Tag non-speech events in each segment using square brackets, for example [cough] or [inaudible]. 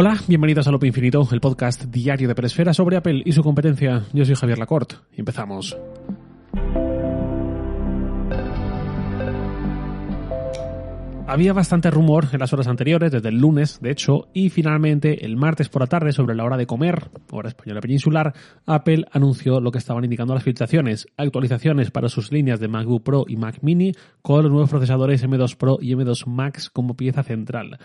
Hola, bienvenidos a Lopo Infinito, el podcast diario de Peresfera sobre Apple y su competencia. Yo soy Javier Lacorte empezamos. Había bastante rumor en las horas anteriores, desde el lunes, de hecho, y finalmente el martes por la tarde, sobre la hora de comer, hora española peninsular, Apple anunció lo que estaban indicando las filtraciones, actualizaciones para sus líneas de MacBook Pro y Mac Mini con los nuevos procesadores M2 Pro y M2 Max como pieza central.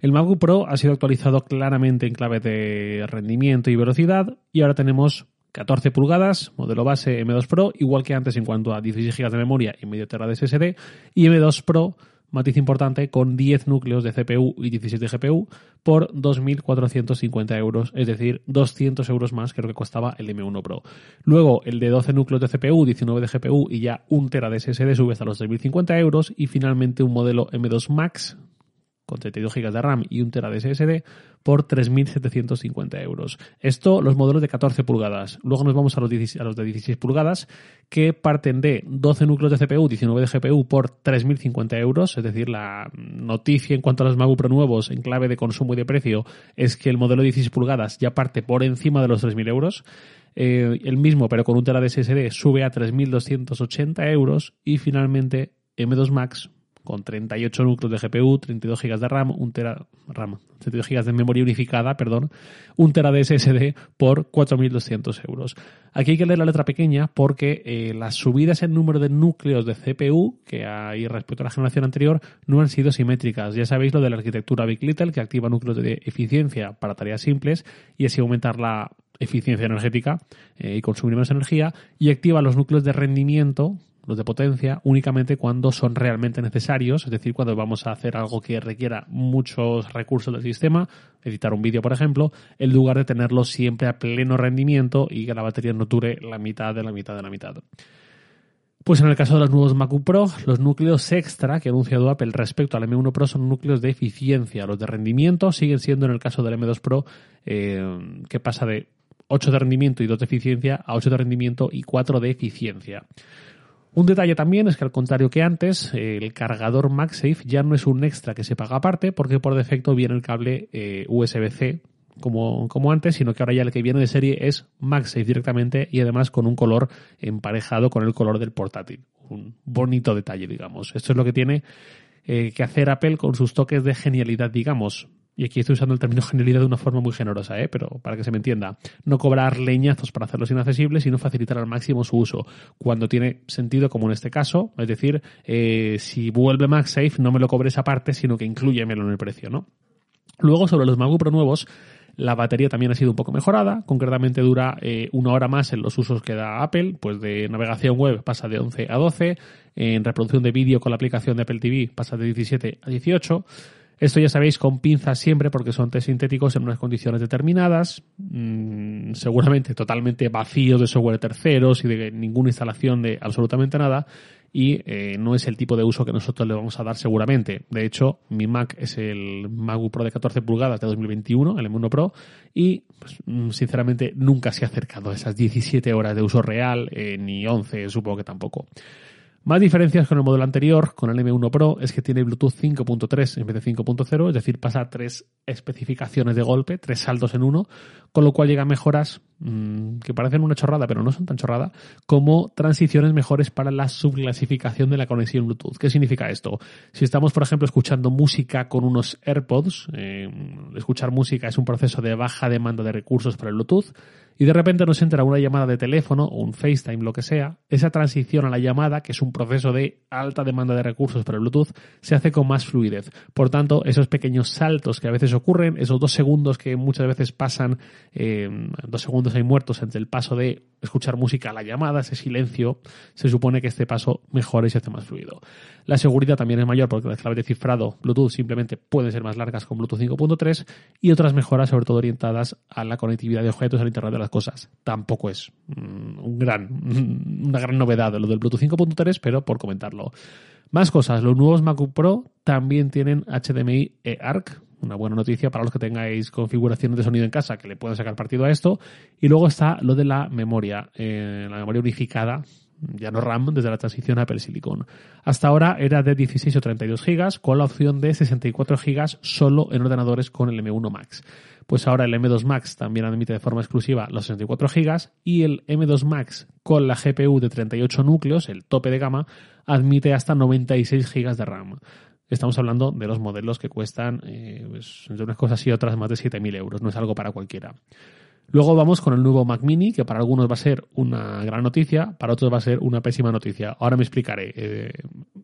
El MacBook Pro ha sido actualizado claramente en clave de rendimiento y velocidad y ahora tenemos 14 pulgadas, modelo base M2 Pro, igual que antes en cuanto a 16 GB de memoria y medio tera de SSD, y M2 Pro matiz importante, con 10 núcleos de CPU y 17 de GPU por 2.450 euros, es decir, 200 euros más que lo que costaba el M1 Pro. Luego, el de 12 núcleos de CPU, 19 de GPU y ya 1 tera de SSD sube hasta los 3.050 euros y finalmente un modelo M2 Max con 32 GB de RAM y 1 TB de SSD por 3.750 euros. Esto los modelos de 14 pulgadas. Luego nos vamos a los, de 16 pulgadas que parten de 12 núcleos de CPU, 19 de GPU por 3.050 euros. Es decir, la noticia en cuanto a los MacBook Pro nuevos en clave de consumo y de precio es que el modelo de 16 pulgadas ya parte por encima de los 3.000 euros. Eh, el mismo, pero con un TB de SSD, sube a 3.280 euros y finalmente M2 Max con 38 núcleos de GPU, 32 GB de RAM, 1 tera, RAM, 32 GB de memoria unificada, perdón, 1 tera de SSD por 4.200 euros. Aquí hay que leer la letra pequeña porque eh, las subidas en número de núcleos de CPU que hay respecto a la generación anterior no han sido simétricas. Ya sabéis lo de la arquitectura Big Little que activa núcleos de eficiencia para tareas simples y así aumentar la eficiencia energética eh, y consumir menos energía y activa los núcleos de rendimiento los de potencia, únicamente cuando son realmente necesarios, es decir, cuando vamos a hacer algo que requiera muchos recursos del sistema, editar un vídeo, por ejemplo, en lugar de tenerlo siempre a pleno rendimiento y que la batería no dure la mitad de la mitad de la mitad. Pues en el caso de los nuevos MacBook Pro, los núcleos extra que ha anunciado Apple respecto al M1 Pro son núcleos de eficiencia. Los de rendimiento siguen siendo en el caso del M2 Pro, eh, que pasa de 8 de rendimiento y 2 de eficiencia a 8 de rendimiento y 4 de eficiencia. Un detalle también es que al contrario que antes, el cargador MagSafe ya no es un extra que se paga aparte porque por defecto viene el cable eh, USB-C como, como, antes, sino que ahora ya el que viene de serie es MagSafe directamente y además con un color emparejado con el color del portátil. Un bonito detalle, digamos. Esto es lo que tiene eh, que hacer Apple con sus toques de genialidad, digamos y aquí estoy usando el término genialidad de una forma muy generosa, ¿eh? pero para que se me entienda, no cobrar leñazos para hacerlos inaccesibles, sino facilitar al máximo su uso, cuando tiene sentido, como en este caso, es decir, eh, si vuelve MagSafe, no me lo cobres aparte, sino que incluyemelo en el precio, ¿no? Luego, sobre los MacBook Pro nuevos, la batería también ha sido un poco mejorada, concretamente dura eh, una hora más en los usos que da Apple, pues de navegación web pasa de 11 a 12, en reproducción de vídeo con la aplicación de Apple TV pasa de 17 a 18, esto ya sabéis con pinzas siempre porque son test sintéticos en unas condiciones determinadas, mm, seguramente totalmente vacíos de software terceros y de ninguna instalación de absolutamente nada y eh, no es el tipo de uso que nosotros le vamos a dar seguramente. De hecho, mi Mac es el MacBook Pro de 14 pulgadas de 2021, el M1 Pro, y pues, mm, sinceramente nunca se ha acercado a esas 17 horas de uso real, eh, ni 11 supongo que tampoco. Más diferencias con el modelo anterior, con el M1 Pro, es que tiene Bluetooth 5.3 en vez de 5.0, es decir, pasa tres especificaciones de golpe, tres saltos en uno, con lo cual llegan mejoras mmm, que parecen una chorrada, pero no son tan chorrada, como transiciones mejores para la subclasificación de la conexión Bluetooth. ¿Qué significa esto? Si estamos, por ejemplo, escuchando música con unos AirPods, eh, escuchar música es un proceso de baja demanda de recursos para el Bluetooth, y de repente nos entra una llamada de teléfono o un FaceTime, lo que sea, esa transición a la llamada, que es un proceso de alta demanda de recursos para el Bluetooth, se hace con más fluidez. Por tanto, esos pequeños saltos que a veces ocurren, esos dos segundos que muchas veces pasan, eh, dos segundos hay muertos entre el paso de escuchar música a la llamada, ese silencio, se supone que este paso mejora y se hace más fluido. La seguridad también es mayor porque las claves de cifrado Bluetooth simplemente pueden ser más largas con Bluetooth 5.3 y otras mejoras sobre todo orientadas a la conectividad de objetos al Internet de las cosas. Tampoco es mm, un gran, [laughs] una gran novedad lo del Bluetooth 5.3, pero por comentarlo. Más cosas, los nuevos MacBook Pro también tienen HDMI eARC, una buena noticia para los que tengáis configuraciones de sonido en casa que le puedan sacar partido a esto. Y luego está lo de la memoria, eh, la memoria unificada ya no RAM, desde la transición a Apple Silicon. Hasta ahora era de 16 o 32 GB, con la opción de 64 GB solo en ordenadores con el M1 Max. Pues ahora el M2 Max también admite de forma exclusiva los 64 GB y el M2 Max con la GPU de 38 núcleos, el tope de gama, admite hasta 96 GB de RAM. Estamos hablando de los modelos que cuestan eh, pues, unas cosas y otras más de 7.000 euros, no es algo para cualquiera. Luego vamos con el nuevo Mac Mini, que para algunos va a ser una gran noticia, para otros va a ser una pésima noticia. Ahora me explicaré. Eh,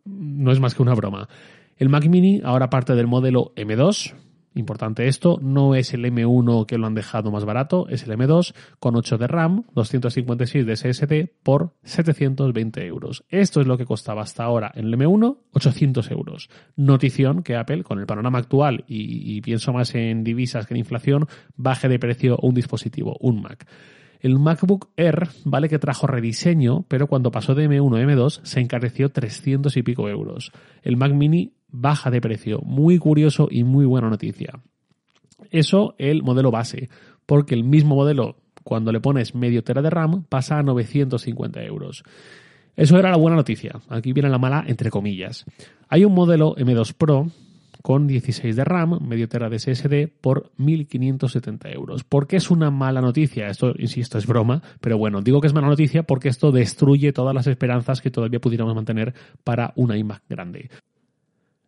no es más que una broma. El Mac Mini ahora parte del modelo M2, Importante esto, no es el M1 que lo han dejado más barato, es el M2 con 8 de RAM, 256 de SSD por 720 euros. Esto es lo que costaba hasta ahora en el M1, 800 euros. Notición que Apple, con el panorama actual y, pienso más en divisas que en inflación, baje de precio un dispositivo, un Mac. El MacBook Air vale que trajo rediseño, pero cuando pasó de M1 a M2 se encareció 300 y pico euros. El Mac Mini baja de precio. Muy curioso y muy buena noticia. Eso el modelo base, porque el mismo modelo, cuando le pones medio tera de RAM, pasa a 950 euros. Eso era la buena noticia. Aquí viene la mala, entre comillas. Hay un modelo M2 Pro con 16 de RAM, medio tera de SSD por 1.570 euros. ¿Por qué es una mala noticia? Esto, insisto, es broma, pero bueno, digo que es mala noticia porque esto destruye todas las esperanzas que todavía pudiéramos mantener para una iMac grande.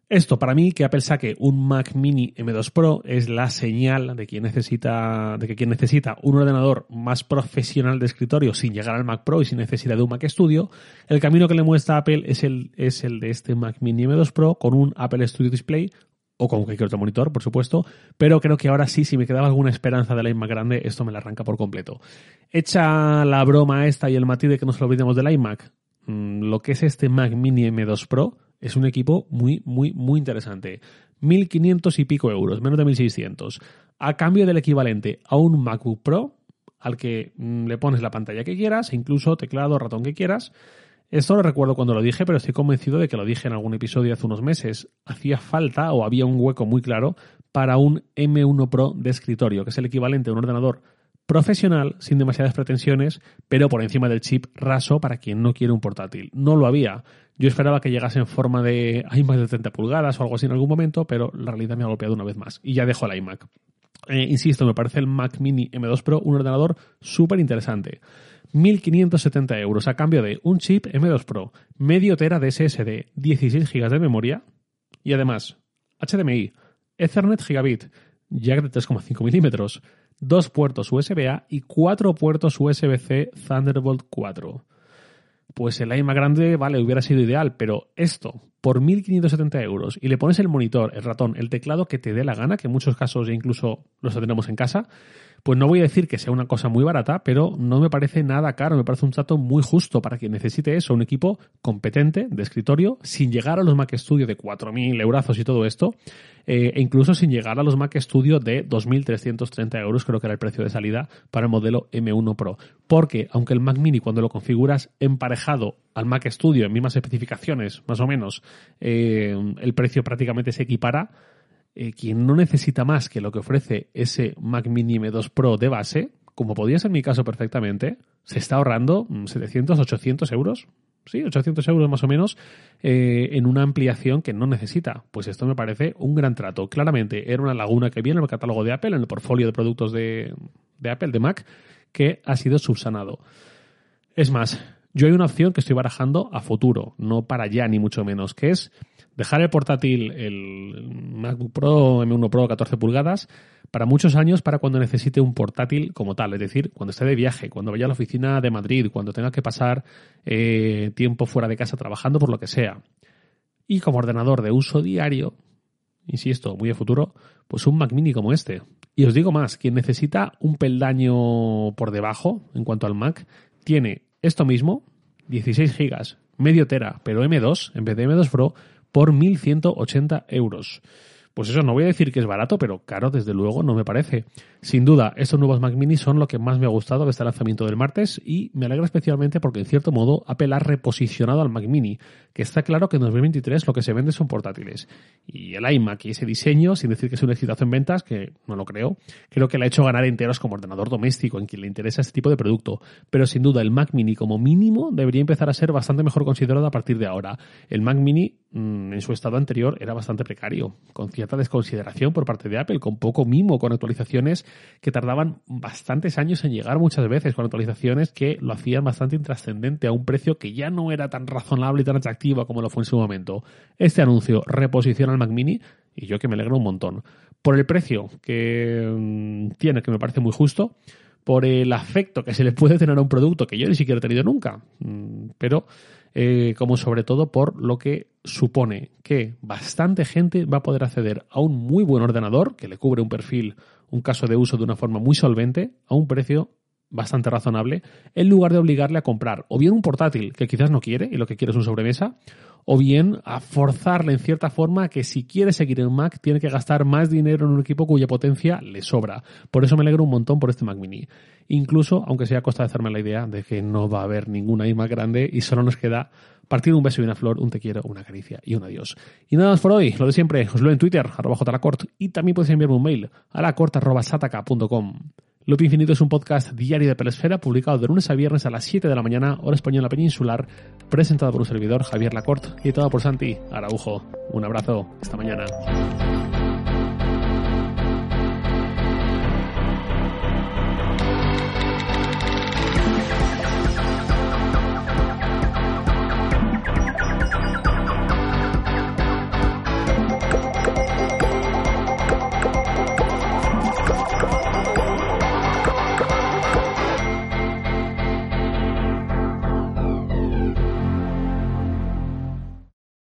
Esto, para mí, que Apple saque un Mac Mini M2 Pro es la señal de, quien necesita, de que quien necesita un ordenador más profesional de escritorio sin llegar al Mac Pro y sin necesidad de un Mac Studio, el camino que le muestra Apple es el, es el de este Mac Mini M2 Pro con un Apple Studio Display o con cualquier otro monitor, por supuesto, pero creo que ahora sí, si me quedaba alguna esperanza de la iMac grande, esto me la arranca por completo. Hecha la broma esta y el matiz de que nos olvidemos del iMac, mm, lo que es este Mac Mini M2 Pro, es un equipo muy, muy, muy interesante. 1.500 y pico euros, menos de 1.600. A cambio del equivalente a un MacBook Pro, al que mm, le pones la pantalla que quieras, incluso teclado, ratón que quieras. Esto lo recuerdo cuando lo dije, pero estoy convencido de que lo dije en algún episodio hace unos meses. Hacía falta o había un hueco muy claro para un M1 Pro de escritorio, que es el equivalente a un ordenador profesional, sin demasiadas pretensiones, pero por encima del chip raso para quien no quiere un portátil. No lo había. Yo esperaba que llegase en forma de iMac de 30 pulgadas o algo así en algún momento, pero la realidad me ha golpeado una vez más. Y ya dejo el iMac. Eh, insisto, me parece el Mac Mini M2 Pro un ordenador súper interesante. 1.570 euros a cambio de un chip M2 Pro, medio tera de SSD, 16 GB de memoria y además HDMI, Ethernet gigabit, jack de 3,5 milímetros, dos puertos USB-A y cuatro puertos USB-C Thunderbolt 4 pues el iMac grande, vale, hubiera sido ideal, pero esto, por 1.570 euros, y le pones el monitor, el ratón, el teclado que te dé la gana, que en muchos casos incluso los tenemos en casa, pues no voy a decir que sea una cosa muy barata, pero no me parece nada caro, me parece un trato muy justo para quien necesite eso, un equipo competente de escritorio, sin llegar a los Mac Studio de 4.000 euros y todo esto, eh, e incluso sin llegar a los Mac Studio de 2.330 euros, creo que era el precio de salida para el modelo M1 Pro. Porque, aunque el Mac Mini cuando lo configuras emparejado al Mac Studio en mismas especificaciones, más o menos, eh, el precio prácticamente se equipara, eh, quien no necesita más que lo que ofrece ese Mac Mini M2 Pro de base, como podría ser mi caso perfectamente, se está ahorrando 700, mm, 800 euros. Sí, 800 euros más o menos eh, en una ampliación que no necesita. Pues esto me parece un gran trato. Claramente era una laguna que viene en el catálogo de Apple, en el portfolio de productos de, de Apple, de Mac, que ha sido subsanado. Es más, yo hay una opción que estoy barajando a futuro, no para ya ni mucho menos, que es dejar el portátil, el MacBook Pro, M1 Pro 14 pulgadas, para muchos años para cuando necesite un portátil como tal, es decir, cuando esté de viaje, cuando vaya a la oficina de Madrid, cuando tenga que pasar eh, tiempo fuera de casa trabajando por lo que sea. Y como ordenador de uso diario, insisto, muy a futuro, pues un Mac mini como este. Y os digo más, quien necesita un peldaño por debajo en cuanto al Mac, tiene esto mismo, 16 gigas, medio tera, pero M2 en vez de M2 Pro, por 1.180 euros. Pues eso, no voy a decir que es barato, pero caro desde luego no me parece. Sin duda, estos nuevos Mac Mini son lo que más me ha gustado de este lanzamiento del martes y me alegra especialmente porque en cierto modo Apple ha reposicionado al Mac Mini, que está claro que en 2023 lo que se vende son portátiles. Y el iMac y ese diseño, sin decir que es un exitazo en ventas, que no lo creo, creo que le ha hecho ganar enteros como ordenador doméstico en quien le interesa este tipo de producto. Pero sin duda el Mac Mini como mínimo debería empezar a ser bastante mejor considerado a partir de ahora. El Mac Mini en su estado anterior era bastante precario, con cierta desconsideración por parte de Apple, con poco mimo, con actualizaciones que tardaban bastantes años en llegar muchas veces, con actualizaciones que lo hacían bastante intrascendente a un precio que ya no era tan razonable y tan atractivo como lo fue en su momento. Este anuncio reposiciona Mac Mini y yo que me alegro un montón. Por el precio que mm, tiene, que me parece muy justo, por el afecto que se le puede tener a un producto que yo ni siquiera he tenido nunca, mm, pero eh, como sobre todo por lo que supone que bastante gente va a poder acceder a un muy buen ordenador que le cubre un perfil, un caso de uso de una forma muy solvente, a un precio bastante razonable, en lugar de obligarle a comprar o bien un portátil que quizás no quiere y lo que quiere es un sobremesa, o bien a forzarle en cierta forma que si quiere seguir en Mac tiene que gastar más dinero en un equipo cuya potencia le sobra. Por eso me alegro un montón por este Mac Mini. Incluso, aunque sea a costa de hacerme la idea de que no va a haber ninguna iMac grande y solo nos queda partir un beso y una flor, un te quiero, una caricia y un adiós. Y nada más por hoy, lo de siempre, os leo en Twitter, arroba jlacort, y también podéis enviarme un mail a lacort.sataka.com. Loop Infinito es un podcast diario de Pelesfera publicado de lunes a viernes a las 7 de la mañana, hora española peninsular, presentado por un servidor, Javier Lacorte, y todo por Santi Araujo. Un abrazo, esta mañana.